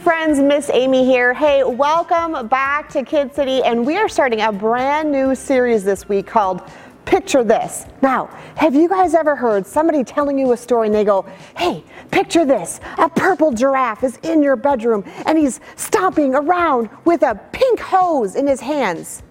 Friends, Miss Amy here. Hey, welcome back to Kid City, and we are starting a brand new series this week called Picture This. Now, have you guys ever heard somebody telling you a story and they go, Hey, picture this. A purple giraffe is in your bedroom and he's stomping around with a pink hose in his hands.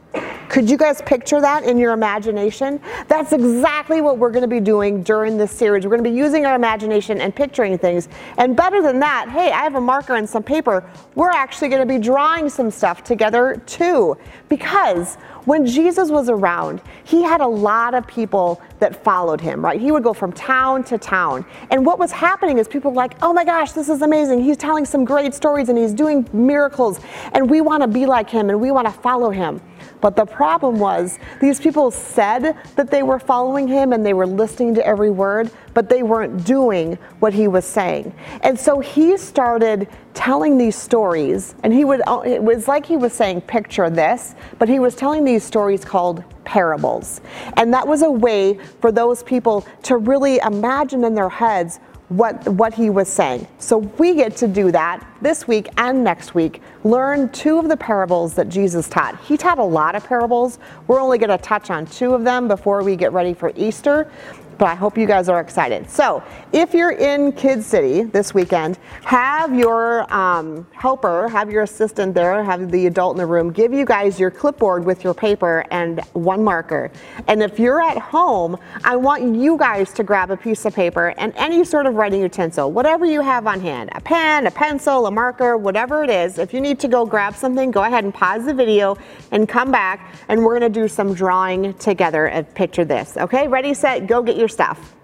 Could you guys picture that in your imagination? That's exactly what we're going to be doing during this series. We're going to be using our imagination and picturing things. And better than that, hey, I have a marker and some paper. We're actually going to be drawing some stuff together too. Because when Jesus was around, he had a lot of people that followed him, right? He would go from town to town. And what was happening is people were like, oh my gosh, this is amazing. He's telling some great stories and he's doing miracles. And we want to be like him and we want to follow him. But the problem was, these people said that they were following him and they were listening to every word, but they weren't doing what he was saying. And so he started telling these stories, and he would, uh, it was like he was saying, picture this, but he was telling these stories called parables. And that was a way for those people to really imagine in their heads what, what he was saying. So we get to do that this week and next week. Learn two of the parables that Jesus taught. He taught a lot of parables. We're only going to touch on two of them before we get ready for Easter but I hope you guys are excited. So, if you're in Kid City this weekend, have your um, helper, have your assistant there, have the adult in the room give you guys your clipboard with your paper and one marker. And if you're at home, I want you guys to grab a piece of paper and any sort of writing utensil, whatever you have on hand a pen, a pencil, a marker, whatever it is. If you need to go grab something, go ahead and pause the video and come back, and we're gonna do some drawing together and picture this. Okay, ready, set, go get your your stuff.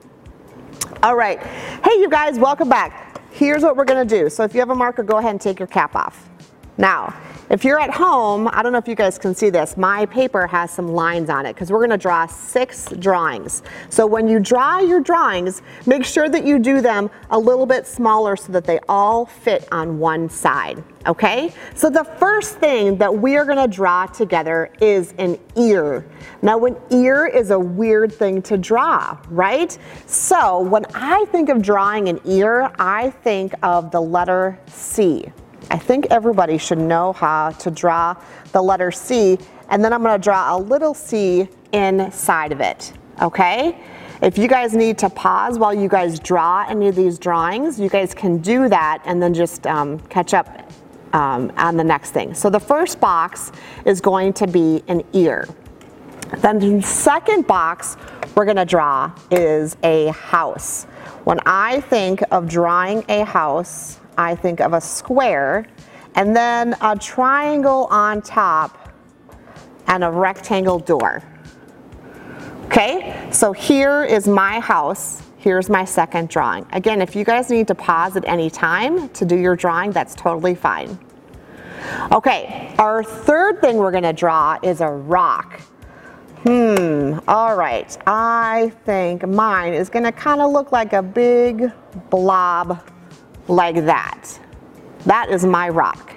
All right. Hey, you guys, welcome back. Here's what we're going to do. So if you have a marker, go ahead and take your cap off. Now, if you're at home, I don't know if you guys can see this, my paper has some lines on it because we're going to draw six drawings. So when you draw your drawings, make sure that you do them a little bit smaller so that they all fit on one side. Okay? So the first thing that we are going to draw together is an ear. Now, an ear is a weird thing to draw, right? So when I think of drawing an ear, I think of the letter C. I think everybody should know how to draw the letter C, and then I'm gonna draw a little C inside of it, okay? If you guys need to pause while you guys draw any of these drawings, you guys can do that and then just um, catch up um, on the next thing. So the first box is going to be an ear. Then the second box we're gonna draw is a house. When I think of drawing a house, I think of a square and then a triangle on top and a rectangle door. Okay, so here is my house. Here's my second drawing. Again, if you guys need to pause at any time to do your drawing, that's totally fine. Okay, our third thing we're gonna draw is a rock. Hmm, all right. I think mine is gonna kind of look like a big blob like that. That is my rock.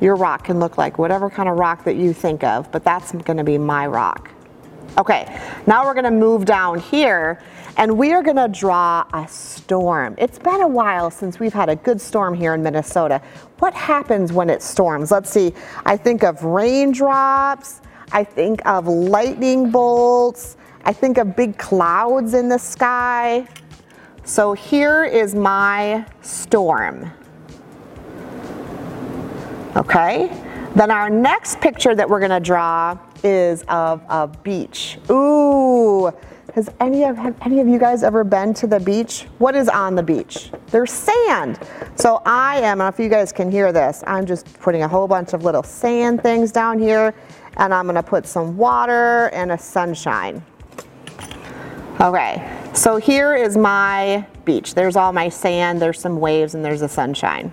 Your rock can look like whatever kind of rock that you think of, but that's gonna be my rock. Okay, now we're gonna move down here and we are gonna draw a storm. It's been a while since we've had a good storm here in Minnesota. What happens when it storms? Let's see, I think of raindrops, I think of lightning bolts, I think of big clouds in the sky. So here is my storm. Okay, then our next picture that we're gonna draw is of a beach. Ooh, has any of, have any of you guys ever been to the beach? What is on the beach? There's sand. So I am, I if you guys can hear this, I'm just putting a whole bunch of little sand things down here and I'm gonna put some water and a sunshine. Okay, so here is my beach. There's all my sand, there's some waves, and there's the sunshine.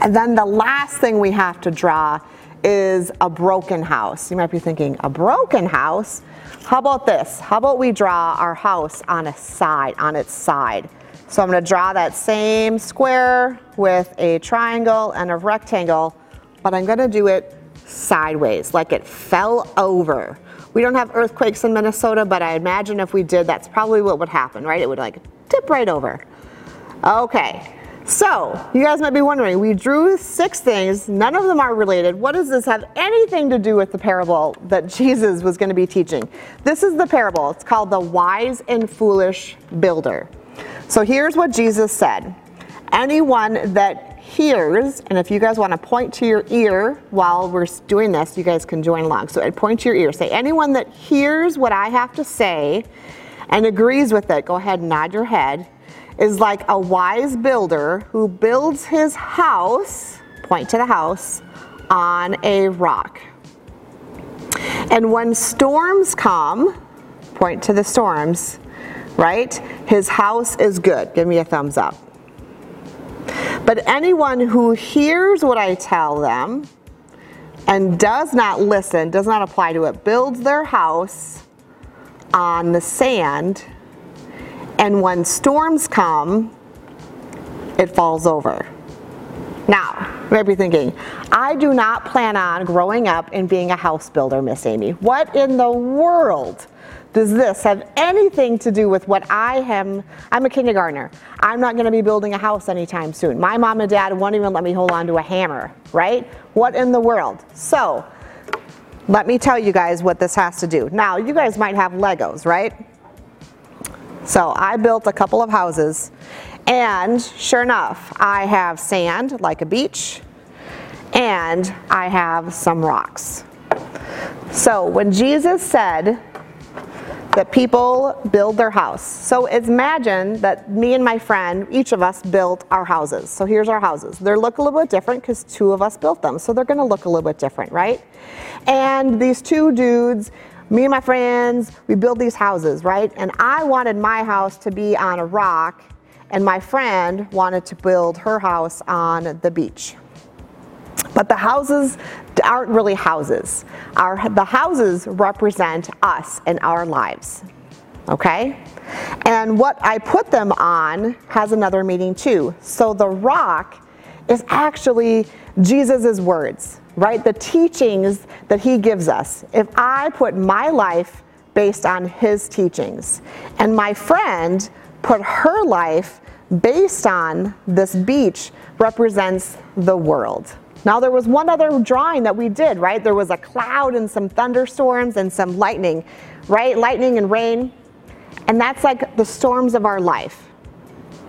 And then the last thing we have to draw is a broken house. You might be thinking, a broken house? How about this? How about we draw our house on a side, on its side? So I'm gonna draw that same square with a triangle and a rectangle, but I'm gonna do it sideways, like it fell over. We don't have earthquakes in Minnesota, but I imagine if we did, that's probably what would happen, right? It would like tip right over. Okay, So, you guys might be wondering, we drew six things, none of them are related. What does this have anything to do with the parable that Jesus was going to be teaching? This is the parable. It's called the wise and foolish builder. So, here's what Jesus said Anyone that hears, and if you guys want to point to your ear while we're doing this, you guys can join along. So, I'd point to your ear. Say, anyone that hears what I have to say and agrees with it, go ahead and nod your head is like a wise builder who builds his house, point to the house, on a rock. And when storms come, point to the storms, right? His house is good. Give me a thumbs up. But anyone who hears what I tell them and does not listen, does not apply to it, builds their house on the sand and when storms come, it falls over. Now, might be thinking, I do not plan on growing up and being a house builder, Miss Amy. What in the world does this have anything to do with what I am? I'm a kindergartner. I'm not going to be building a house anytime soon. My mom and dad won't even let me hold on to a hammer, right? What in the world? So, let me tell you guys what this has to do. Now, you guys might have Legos, right? So I built a couple of houses and sure enough, I have sand like a beach and I have some rocks. So when Jesus said that people build their house, so imagine that me and my friend, each of us built our houses. So here's our houses. They look a little bit different because two of us built them, so they're gonna look a little bit different, right? And these two dudes me and my friends, we build these houses, right? And I wanted my house to be on a rock, and my friend wanted to build her house on the beach. But the houses aren't really houses. Our, the houses represent us and our lives. Okay? And what I put them on has another meaning too. So the rock is actually Jesus' words right? The teachings that he gives us. If I put my life based on his teachings, and my friend put her life based on this beach represents the world. Now, there was one other drawing that we did, right? There was a cloud and some thunderstorms and some lightning, right? Lightning and rain. And that's like the storms of our life.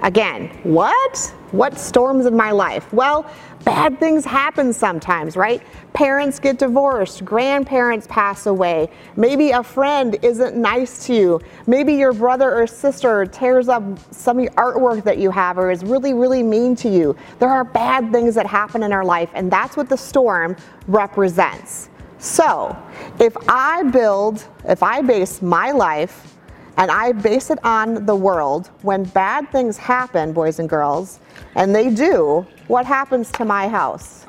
Again, what? What storms in my life? Well, bad things happen sometimes, right? Parents get divorced, grandparents pass away, maybe a friend isn't nice to you, maybe your brother or sister tears up some artwork that you have or is really, really mean to you. There are bad things that happen in our life, and that's what the storm represents. So, if I build, if I base my life and I base it on the world, when bad things happen, boys and girls, and they do, what happens to my house?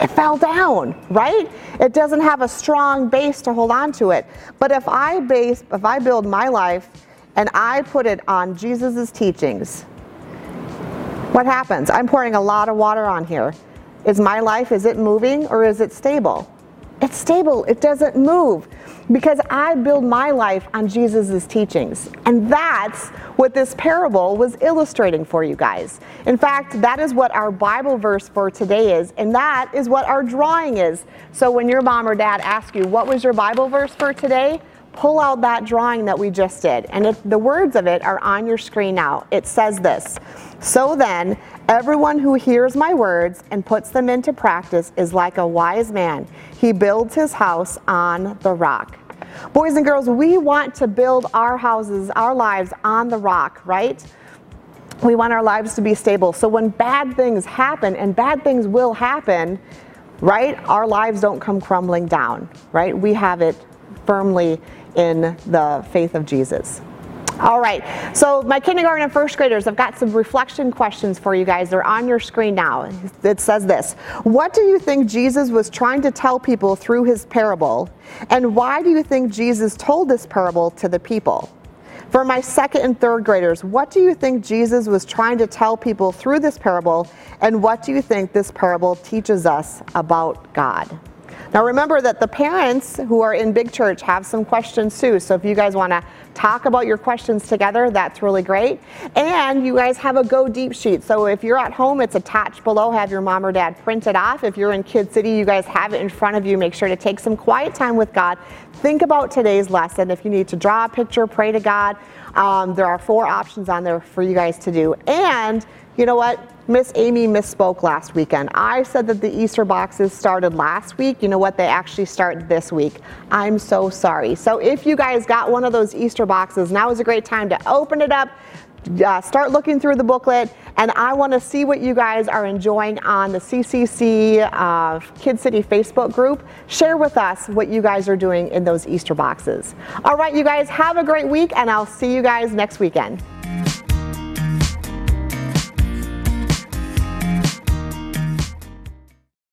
It fell down, right? It doesn't have a strong base to hold on to it. But if I base, if I build my life and I put it on Jesus' teachings, what happens? I'm pouring a lot of water on here. Is my life, is it moving or is it stable? It's stable, it doesn't move because I build my life on Jesus' teachings. And that's what this parable was illustrating for you guys. In fact, that is what our Bible verse for today is, and that is what our drawing is. So when your mom or dad ask you, what was your Bible verse for today? Pull out that drawing that we just did. And the words of it are on your screen now, it says this So then, everyone who hears my words and puts them into practice is like a wise man. He builds his house on the rock. Boys and girls, we want to build our houses, our lives on the rock, right? We want our lives to be stable. So when bad things happen, and bad things will happen, right? Our lives don't come crumbling down, right? We have it firmly in the faith of Jesus. All right, so my kindergarten and first graders, I've got some reflection questions for you guys. They're on your screen now. It says this What do you think Jesus was trying to tell people through his parable? And why do you think Jesus told this parable to the people? For my second and third graders, what do you think Jesus was trying to tell people through this parable? And what do you think this parable teaches us about God? Now remember that the parents who are in Big Church have some questions too. So if you guys want to talk about your questions together, that's really great. And you guys have a Go Deep sheet. So if you're at home, it's attached below. Have your mom or dad print it off. If you're in Kid City, you guys have it in front of you. Make sure to take some quiet time with God. Think about today's lesson. If you need to draw a picture, pray to God. Um, there are four options on there for you guys to do. And you know what? Miss Amy misspoke last weekend. I said that the Easter boxes started last week. You know what? They actually start this week. I'm so sorry. So if you guys got one of those Easter boxes, now is a great time to open it up, uh, start looking through the booklet, and I want to see what you guys are enjoying on the CCC uh, Kid City Facebook group. Share with us what you guys are doing in those Easter boxes. All right, you guys have a great week, and I'll see you guys next weekend.